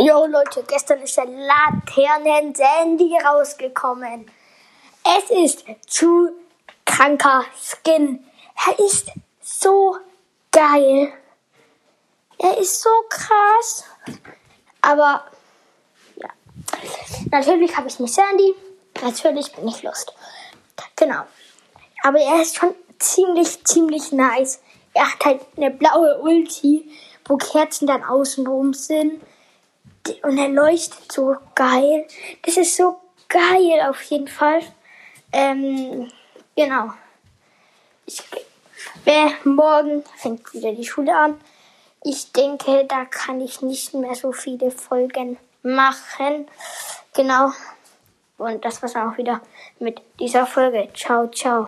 Jo Leute, gestern ist der Laternen Sandy rausgekommen. Es ist zu kranker Skin. Er ist so geil. Er ist so krass. Aber ja. Natürlich habe ich nicht Sandy. Natürlich bin ich Lust. Genau. Aber er ist schon ziemlich, ziemlich nice. Er hat halt eine blaue Ulti, wo Kerzen dann außenrum sind. Und er leuchtet so geil. Das ist so geil auf jeden Fall. Ähm, genau. Ich, äh, morgen fängt wieder die Schule an. Ich denke, da kann ich nicht mehr so viele Folgen machen. Genau. Und das war's auch wieder mit dieser Folge. Ciao, ciao.